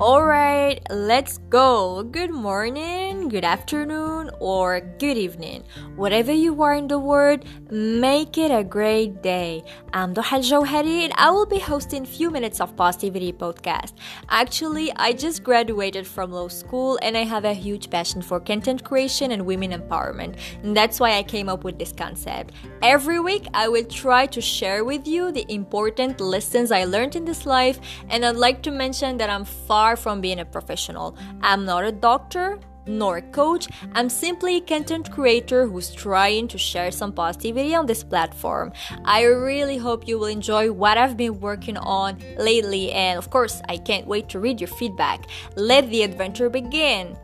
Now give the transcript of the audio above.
Alright, let's go. Good morning, good afternoon, or good evening. Whatever you are in the world, make it a great day. I'm Doha Jawhari and I will be hosting Few Minutes of Positivity podcast. Actually, I just graduated from law school and I have a huge passion for content creation and women empowerment. And that's why I came up with this concept. Every week, I will try to share with you the important lessons I learned in this life, and I'd like to mention that I'm far far from being a professional. I'm not a doctor, nor a coach. I'm simply a content creator who's trying to share some positivity on this platform. I really hope you will enjoy what I've been working on lately, and of course, I can't wait to read your feedback. Let the adventure begin.